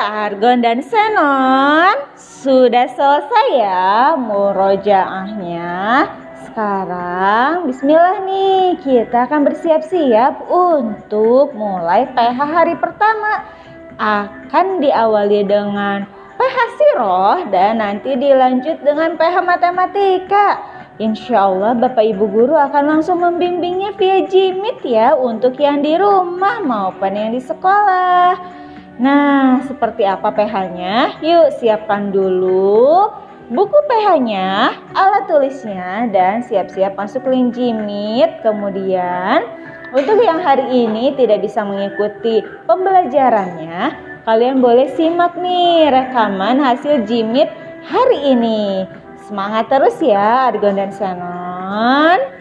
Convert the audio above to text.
Argon dan Senon sudah selesai ya murojaahnya. Sekarang bismillah nih kita akan bersiap-siap untuk mulai PH hari pertama. Akan diawali dengan PH Siroh dan nanti dilanjut dengan PH Matematika. Insya Allah Bapak Ibu Guru akan langsung membimbingnya via Jimit ya untuk yang di rumah maupun yang di sekolah. Nah, seperti apa pH-nya? Yuk siapkan dulu buku pH-nya, alat tulisnya, dan siap-siap masuk Jimit. Kemudian, untuk yang hari ini tidak bisa mengikuti pembelajarannya, kalian boleh simak nih rekaman hasil Jimit hari ini. Semangat terus ya Argon dan Senon.